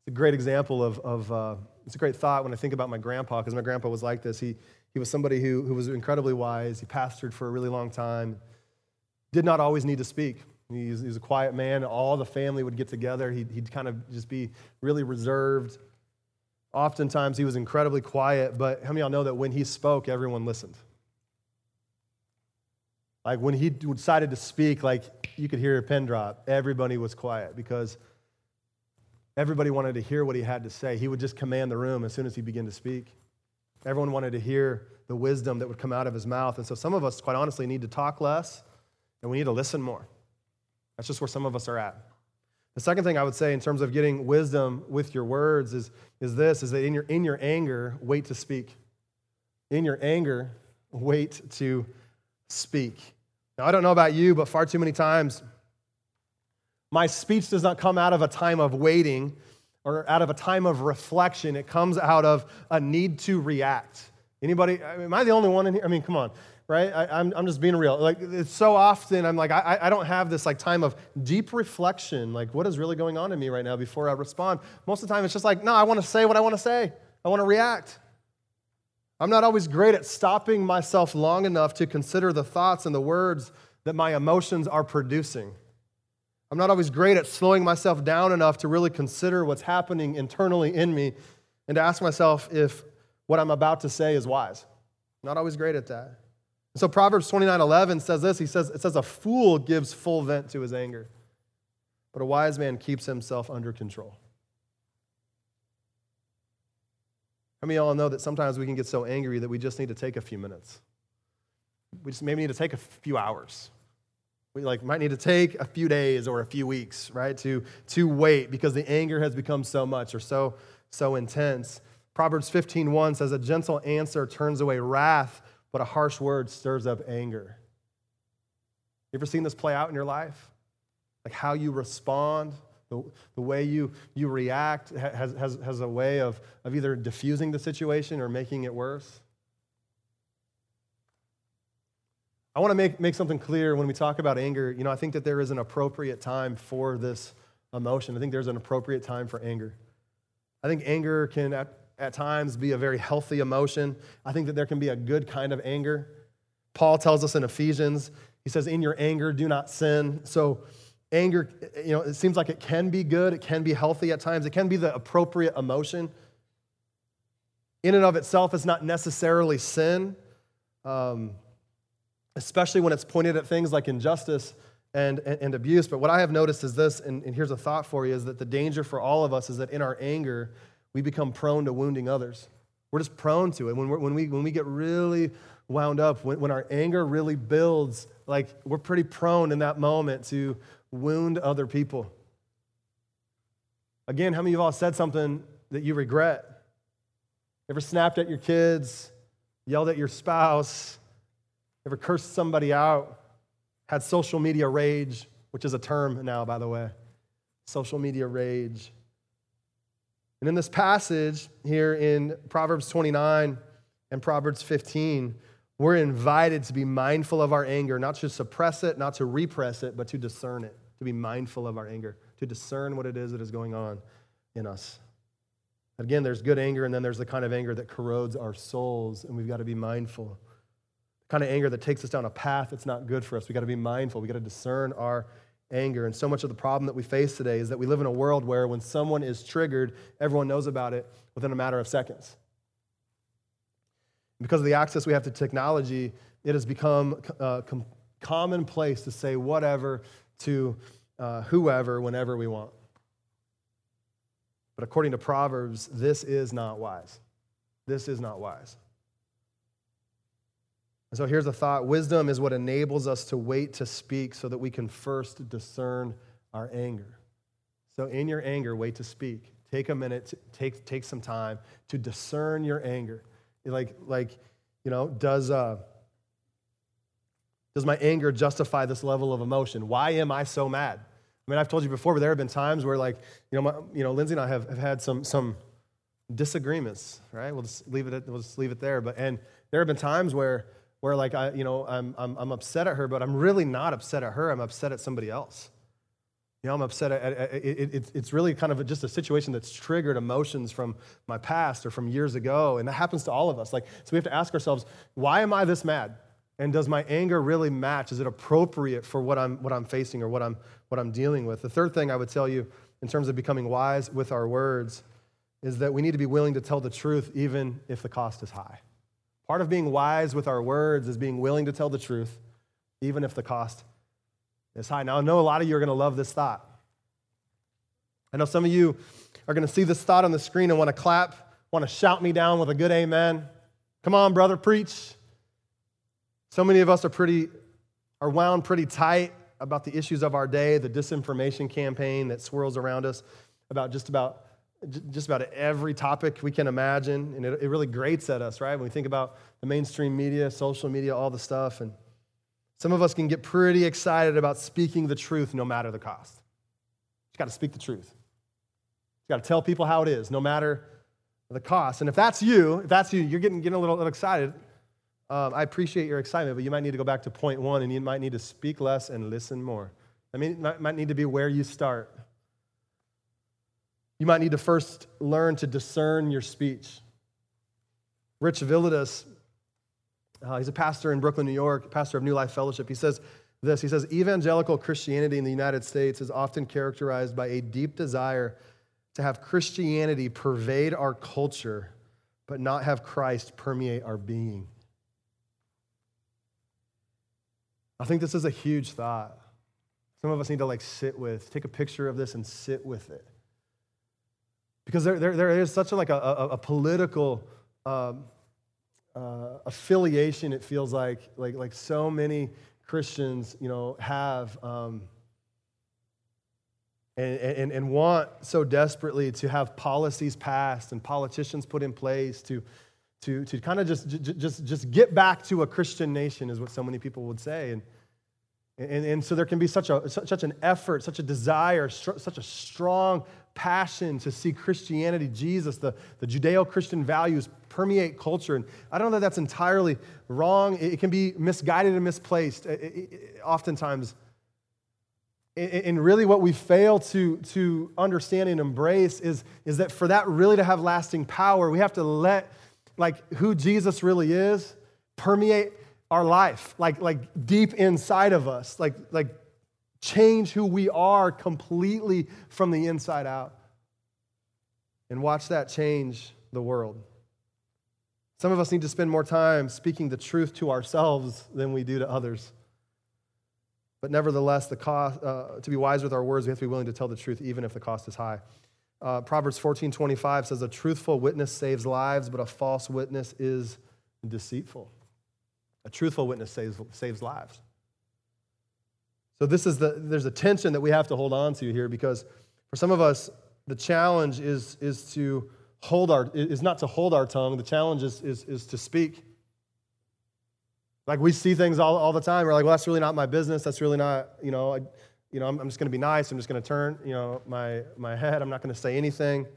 It's a great example of, of uh, it's a great thought when I think about my grandpa, because my grandpa was like this. He, he was somebody who, who was incredibly wise. He pastored for a really long time, did not always need to speak. He was, he was a quiet man. All the family would get together. He'd, he'd kind of just be really reserved. Oftentimes, he was incredibly quiet, but how many of y'all know that when he spoke, everyone listened? Like when he decided to speak, like you could hear a pin drop, everybody was quiet because everybody wanted to hear what he had to say. He would just command the room as soon as he began to speak. Everyone wanted to hear the wisdom that would come out of his mouth. And so some of us, quite honestly, need to talk less and we need to listen more. That's just where some of us are at. The second thing I would say in terms of getting wisdom with your words is, is this is that in your, in your anger, wait to speak. In your anger, wait to speak. Now, I don't know about you, but far too many times, my speech does not come out of a time of waiting or out of a time of reflection. It comes out of a need to react. Anybody, am I the only one in here? I mean, come on right? I, am I'm, I'm just being real. Like, it's so often I'm like, I, I don't have this like time of deep reflection, like what is really going on in me right now before I respond. Most of the time it's just like, no, I want to say what I want to say. I want to react. I'm not always great at stopping myself long enough to consider the thoughts and the words that my emotions are producing. I'm not always great at slowing myself down enough to really consider what's happening internally in me and to ask myself if what I'm about to say is wise. I'm not always great at that. So Proverbs 29 11 says this. He says, it says, a fool gives full vent to his anger, but a wise man keeps himself under control. How many of y'all know that sometimes we can get so angry that we just need to take a few minutes? We just maybe need to take a few hours. We like might need to take a few days or a few weeks, right, to, to wait because the anger has become so much or so, so intense. Proverbs 15:1 says, A gentle answer turns away wrath, but a harsh word stirs up anger. You ever seen this play out in your life? Like how you respond, the, the way you, you react has, has, has a way of, of either diffusing the situation or making it worse. I want to make, make something clear when we talk about anger. You know, I think that there is an appropriate time for this emotion. I think there's an appropriate time for anger. I think anger can, at at times be a very healthy emotion. I think that there can be a good kind of anger. Paul tells us in Ephesians, he says, In your anger, do not sin. So, anger, you know, it seems like it can be good, it can be healthy at times, it can be the appropriate emotion. In and of itself, it's not necessarily sin, um, especially when it's pointed at things like injustice and, and, and, abuse. But what I have noticed is this, and, and here's a thought for you, is that the danger for all of us is that in our anger, we become prone to wounding others. We're just prone to it. When, when, we, when we get really wound up, when, when our anger really builds, like we're pretty prone in that moment to wound other people. Again, how many of y'all said something that you regret? Ever snapped at your kids, yelled at your spouse, ever cursed somebody out, had social media rage, which is a term now, by the way. Social media rage. And in this passage here in Proverbs 29 and Proverbs 15, we're invited to be mindful of our anger, not to suppress it, not to repress it, but to discern it, to be mindful of our anger, to discern what it is that is going on in us. Again, there's good anger, and then there's the kind of anger that corrodes our souls, and we've got to be mindful. Kind of anger that takes us down a path that's not good for us. We've got to be mindful. We've got to discern our anger. And so much of the problem that we face today is that we live in a world where when someone is triggered, everyone knows about it within a matter of seconds. Because of the access we have to technology, it has become uh, com- commonplace to say whatever to uh, whoever whenever we want. But according to Proverbs, this is not wise. This is not wise. And so here's a thought wisdom is what enables us to wait to speak so that we can first discern our anger. So, in your anger, wait to speak. Take a minute, take, take some time to discern your anger. Like, like you know, does, uh, does my anger justify this level of emotion? Why am I so mad? I mean, I've told you before, but there have been times where, like, you know, my, you know Lindsay and I have, have had some, some disagreements, right? We'll just leave it, at, we'll just leave it there. But, and there have been times where where like I, you know, I'm, I'm, I'm upset at her, but I'm really not upset at her. I'm upset at somebody else. You know, I'm upset. At, at, at, it, it's really kind of just a situation that's triggered emotions from my past or from years ago. And that happens to all of us. Like, so we have to ask ourselves, why am I this mad? And does my anger really match? Is it appropriate for what I'm, what I'm facing or what I'm, what I'm dealing with? The third thing I would tell you in terms of becoming wise with our words is that we need to be willing to tell the truth even if the cost is high. Part of being wise with our words is being willing to tell the truth even if the cost is high. Now, I know a lot of you are going to love this thought. I know some of you are going to see this thought on the screen and want to clap, want to shout me down with a good amen. Come on, brother, preach. So many of us are pretty are wound pretty tight about the issues of our day, the disinformation campaign that swirls around us about just about just about every topic we can imagine, and it, it really grates at us, right? When we think about the mainstream media, social media, all the stuff, and some of us can get pretty excited about speaking the truth no matter the cost. You got to speak the truth. You got to tell people how it is, no matter the cost. And if that's you, if that's you, you're getting, getting a little, little excited. Um, I appreciate your excitement, but you might need to go back to point one and you might need to speak less and listen more. I mean, it might need to be where you start. You might need to first learn to discern your speech. Rich Villodas, uh, he's a pastor in Brooklyn, New York, pastor of New Life Fellowship. He says this He says, Evangelical Christianity in the United States is often characterized by a deep desire to have Christianity pervade our culture, but not have Christ permeate our being. I think this is a huge thought. Some of us need to like sit with, take a picture of this and sit with it. Because there, there, there is such a, like a, a, a political um, uh, affiliation, it feels like, like, like so many Christians, you know, have um, and, and, and want so desperately to have policies passed and politicians put in place to, to, to kind of just, just, just get back to a Christian nation, is what so many people would say. And, and, and so there can be such, a, such an effort, such a desire, such a strong passion to see Christianity, Jesus, the, the Judeo Christian values permeate culture. And I don't know that that's entirely wrong. It, can be misguided and misplaced it, it, oftentimes. And really, what we fail to, to understand and embrace is, is that for that really to have lasting power, we have to let like who Jesus really is permeate our life, like, like deep inside of us, like, like change who we are completely from the inside out. And watch that change the world. Some of us need to spend more time speaking the truth to ourselves than we do to others. But nevertheless, the cost, uh, to be wise with our words, we have to be willing to tell the truth even if the cost is high. Uh, Proverbs 14 25 says, A truthful witness saves lives, but a false witness is deceitful. A truthful witness saves, saves lives. So this is the there's a tension that we have to hold on to here because for some of us, the challenge is, is to hold our is not to hold our tongue. The challenge is, is, is to speak. Like we see things all, all the time. We're like, well, that's really not my business. That's really not, you know, I, you know, I'm, I'm just going to be nice. I'm just going to turn, you know, my, my head. I'm not going to say anything.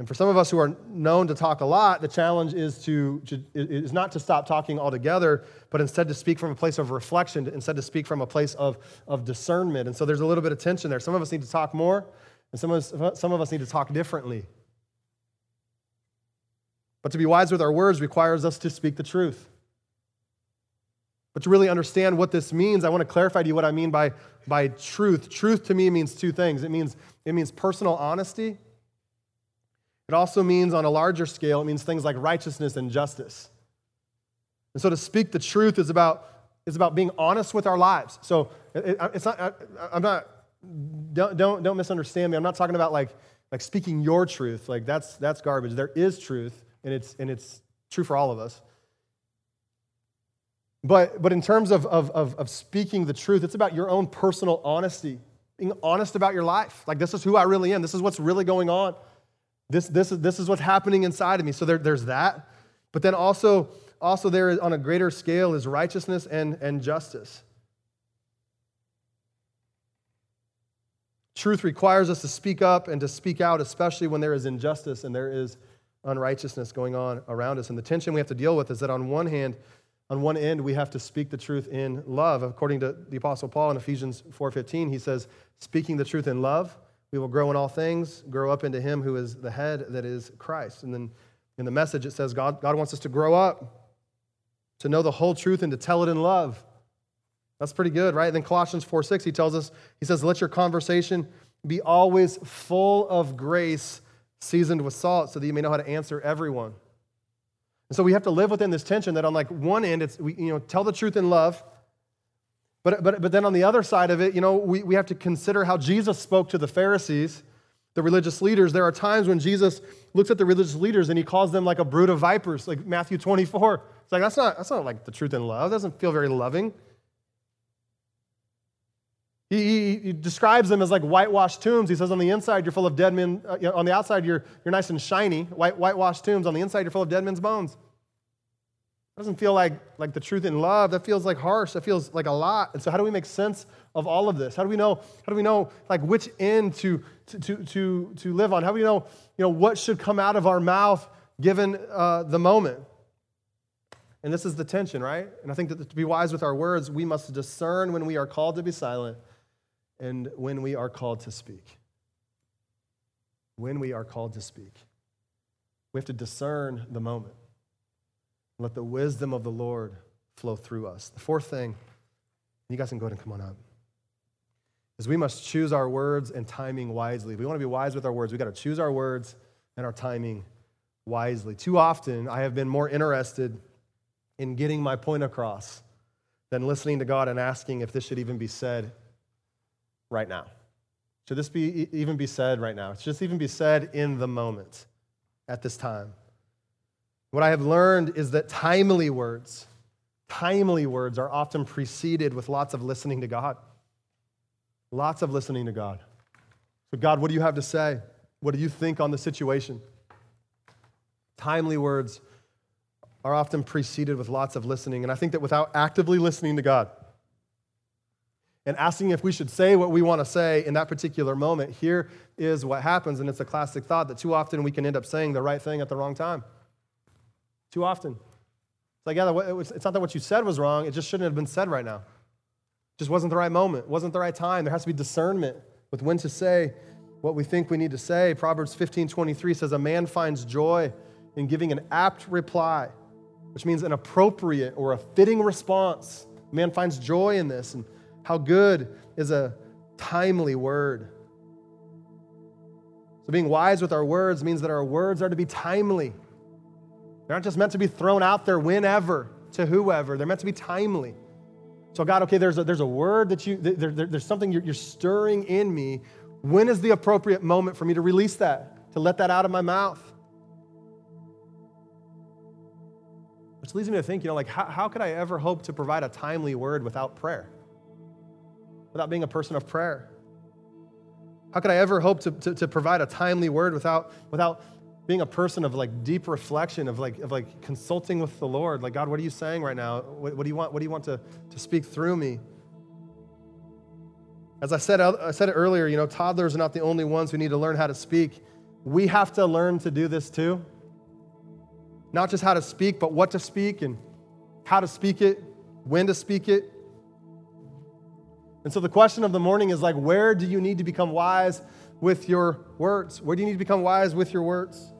And for some of us who are known to talk a lot, the challenge is, to, is not to stop talking altogether, but instead to speak from a place of reflection, instead to speak from a place of, of discernment. And so there's a little bit of tension there. Some of us need to talk more, and some of us, some of us need to talk differently. But to be wise with our words requires us to speak the truth. But to really understand what this means, I want to clarify to you what I mean by, by truth. Truth to me means two things it means, it means personal honesty it also means, on a larger scale, it means things like righteousness and justice. And so to speak the truth is about, is about being honest with our lives. So it, it's not, I, I'm not, don't, don't, don't misunderstand me. I'm not talking about like, like speaking your truth. Like that's, that's garbage. There is truth, and it's, and it's true for all of us. But, but in terms of, of, of, of speaking the truth, it's about your own personal honesty, being honest about your life. Like, this is who I really am. This is what's really going on. This, this, is, this is what's happening inside of me. So there, there's that. But then also, also there is, on a greater scale is righteousness and, and justice. Truth requires us to speak up and to speak out, especially when there is injustice and there is unrighteousness going on around us. And the tension we have to deal with is that on one hand, On one end, we have to speak the truth in love. According to the Apostle Paul in Ephesians 4:15, he says, speaking the truth in love, we will grow in all things, grow up into him who is the head, that is Christ. And then in the message, it says God, God wants us to grow up, to know the whole truth and to tell it in love. That's pretty good, right? Then Colossians 4 6, he tells us, he says, Let your conversation be always full of grace, seasoned with salt, so that you may know how to answer everyone. And so we have to live within this tension that on like one end, it's, we, you know, tell the truth in love. But, but, but then on the other side of it, you know, we, we have to consider how Jesus spoke to the Pharisees, the religious leaders. There are times when Jesus looks at the religious leaders and he calls them like a brood of vipers, like Matthew 24. It's like, that's not, that's not like the truth in love. Doesn't feel very loving. He, he, he, describes them as like whitewashed tombs. He says, on the inside, you're full of dead men. Uh, on the outside, you're, you're nice and shiny, white, whitewashed tombs. On the inside, you're full of dead men's bones. Doesn't feel like, like the truth in love. That feels like harsh. That feels like a lot. And so, how do we make sense of all of this? How do we know, how do we know like which end to, to, to, to, to live on? How do we know, you know what should come out of our mouth given uh, the moment? And this is the tension, right? And I think that to be wise with our words, we must discern when we are called to be silent and when we are called to speak. When we are called to speak, we have to discern the moment. Let the wisdom of the Lord flow through us. The fourth thing, you guys can go ahead and come on up, is we must choose our words and timing wisely. If we want to be wise with our words, we got to choose our words and our timing wisely. Too often, I have been more interested in getting my point across than listening to God and asking if this should even be said right now? Should this be, even be said right now? Should this even be said in the moment at this time? What I have learned is that timely words, timely words are often preceded with lots of listening to God. Lots of listening to God. So, God, what do you have to say? What do you think on the situation? Timely words are often preceded with lots of listening. And I think that without actively listening to God, and asking if we should say what we want to say in that particular moment, here is what happens. And it's a classic thought that too often we can end up saying the right thing at the wrong time. Too often. It's like, yeah, it's not that what you said was wrong, it just shouldn't have been said right now. It just wasn't the right moment, it wasn't the right time. There has to be discernment with when to say what we think we need to say. Proverbs 15 23 says, A man finds joy in giving an apt reply, which means an appropriate or a fitting response. A man finds joy in this. And how good is a timely word? So, being wise with our words means that our words are to be timely. They're not just meant to be thrown out there whenever to whoever, they're meant to be timely. So, God, okay, there's a, there's a word that you, there, there, there's something you're, you're stirring in me. When is the appropriate moment for me to release that, to let that out of my mouth? Which leads me to think, you know, like, how, how could I ever hope to provide a timely word without prayer? without being a person of prayer? How could I ever hope to, to, to, provide a timely word without, without being a person of like deep reflection, of like, of like consulting with the Lord? Like, God, what are you saying right now? What, what do you want, what do you want to, to speak through me? As I said, I said it earlier, you know, toddlers are not the only ones who need to learn how to speak. We have to learn to do this too. Not just how to speak, but what to speak and how to speak it, when to speak it, and so the question of the morning is like, where do you need to become wise with your words? Where do you need to become wise with your words?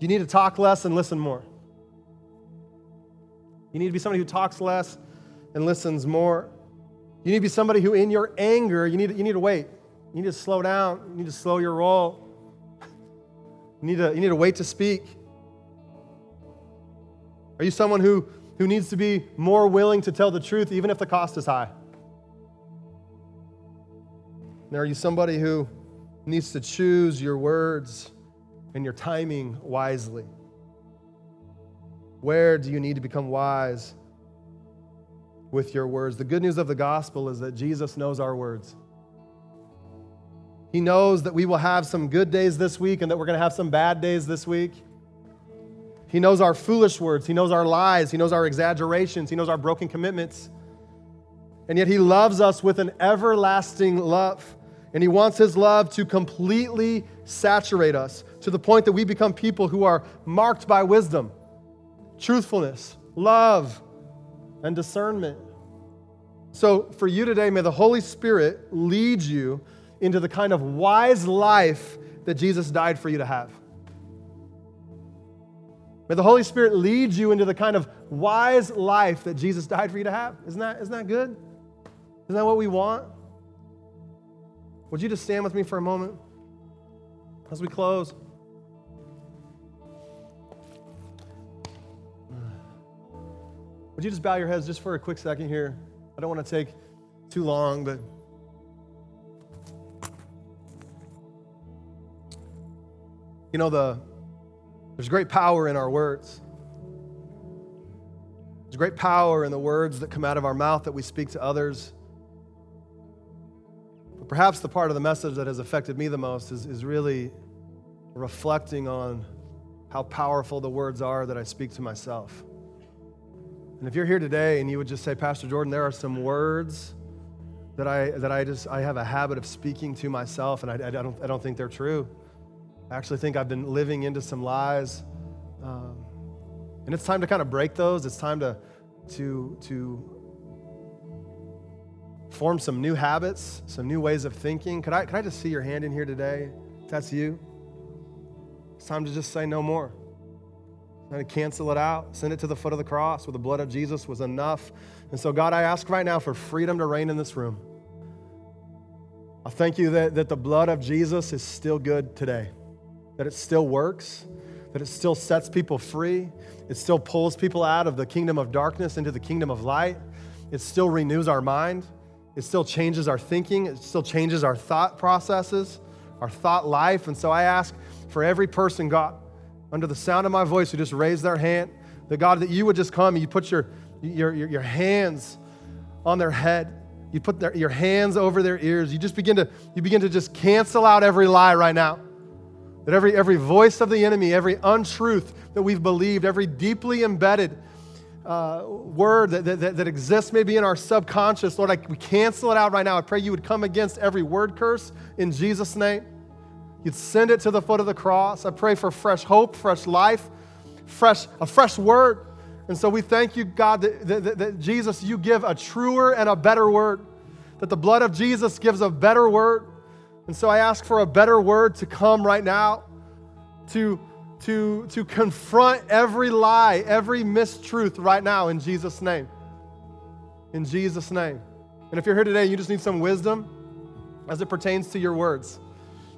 You need to talk less and listen more. You need to be somebody who talks less and listens more. You need to be somebody who, in your anger, you need, you need to wait. You need to slow down. You need to slow your roll. You need to, you need to wait to speak. Are you someone who, who needs to be more willing to tell the truth even if the cost is high? And are you somebody who needs to choose your words and your timing wisely? Where do you need to become wise with your words? The good news of the gospel is that Jesus knows our words. He knows that we will have some good days this week and that we're going to have some bad days this week. He knows our foolish words. He knows our lies. He knows our exaggerations. He knows our broken commitments. And yet, He loves us with an everlasting love. And He wants His love to completely saturate us to the point that we become people who are marked by wisdom, truthfulness, love, and discernment. So, for you today, may the Holy Spirit lead you into the kind of wise life that Jesus died for you to have. May the Holy Spirit lead you into the kind of wise life that Jesus died for you to have. Isn't that, isn't that good? Isn't that what we want? Would you just stand with me for a moment as we close? Would you just bow your heads just for a quick second here? I don't want to take too long, but you know the there's great power in our words. There's great power in the words that come out of our mouth that we speak to others. But perhaps the part of the message that has affected me the most is, is really reflecting on how powerful the words are that I speak to myself. And if you're here today and you would just say, Pastor Jordan, there are some words that I, that I just I have a habit of speaking to myself, and I, I, don't, I don't think they're true. I actually think I've been living into some lies. Um, and it's time to kind of break those. It's time to, to, to form some new habits, some new ways of thinking. Could I, could I just see your hand in here today? If that's you. It's time to just say no more. And cancel it out. Send it to the foot of the cross where the blood of Jesus was enough. And so, God, I ask right now for freedom to reign in this room. I thank you that, that the blood of Jesus is still good today that it still works, that it still sets people free, it still pulls people out of the kingdom of darkness into the kingdom of light, it still renews our mind, it still changes our thinking, it still changes our thought processes, our thought life. And so I ask for every person, God, under the sound of my voice, who just raised their hand, that God, that you would just come and you put your, your, your, your hands on their head. You put their, your hands over their ears. You just begin to, you begin to just cancel out every lie right now. That every, every voice of the enemy, every untruth that we've believed, every deeply embedded uh, word that, that, that, exists maybe in our subconscious, Lord, I, we cancel it out right now. I pray you would come against every word curse in Jesus' name. You'd send it to the foot of the cross. I pray for fresh hope, fresh life, fresh, a fresh word. And so we thank you, God, that, that, that Jesus, you give a truer and a better word, that the blood of Jesus gives a better word. And so I ask for a better word to come right now to, to, to confront every lie, every mistruth right now in Jesus' name. In Jesus' name. And if you're here today, you just need some wisdom as it pertains to your words.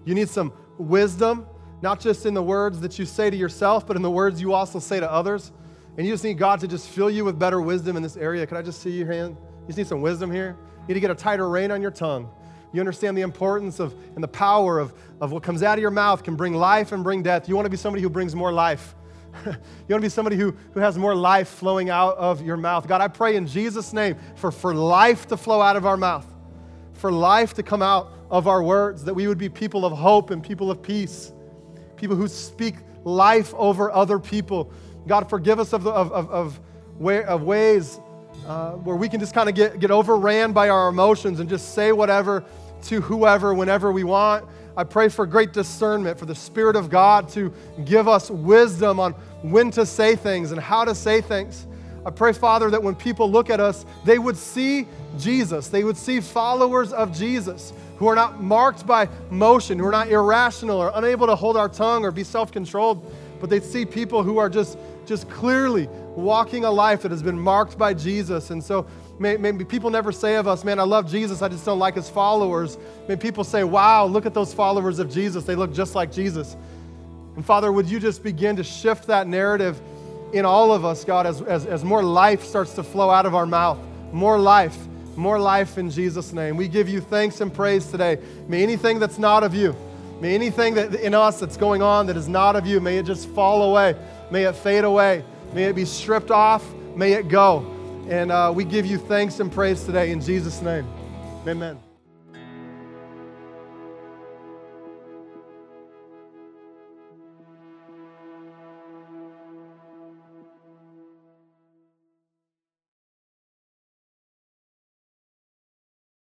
You need some wisdom, not just in the words that you say to yourself, but in the words you also say to others. And you just need God to just fill you with better wisdom in this area. Can I just see your hand? You just need some wisdom here. You need to get a tighter rein on your tongue. You understand the importance of and the power of, of what comes out of your mouth can bring life and bring death. You want to be somebody who brings more life. you want to be somebody who, who has more life flowing out of your mouth. God, I pray in Jesus' name for, for life to flow out of our mouth, for life to come out of our words, that we would be people of hope and people of peace, people who speak life over other people. God, forgive us of, the, of, of, of, way, of ways uh, where we can just kind of get, get overran by our emotions and just say whatever to whoever whenever we want. I pray for great discernment, for the Spirit of God to give us wisdom on when to say things and how to say things. I pray, Father, that when people look at us, they would see Jesus. They would see followers of Jesus who are not marked by motion, who are not irrational or unable to hold our tongue or be self controlled, but they'd see people who are just, just clearly walking a life that has been marked by Jesus. And so, Maybe people never say of us, man, I love Jesus, I just don't like his followers. Maybe people say, wow, look at those followers of Jesus. They look just like Jesus. And Father, would you just begin to shift that narrative in all of us, God, as, as, as more life starts to flow out of our mouth? More life, more life in Jesus' name. We give you thanks and praise today. May anything that's not of you, may anything that in us that's going on that is not of you, may it just fall away. May it fade away. May it be stripped off. May it go. And uh, we give you thanks and praise today in Jesus' name. Amen.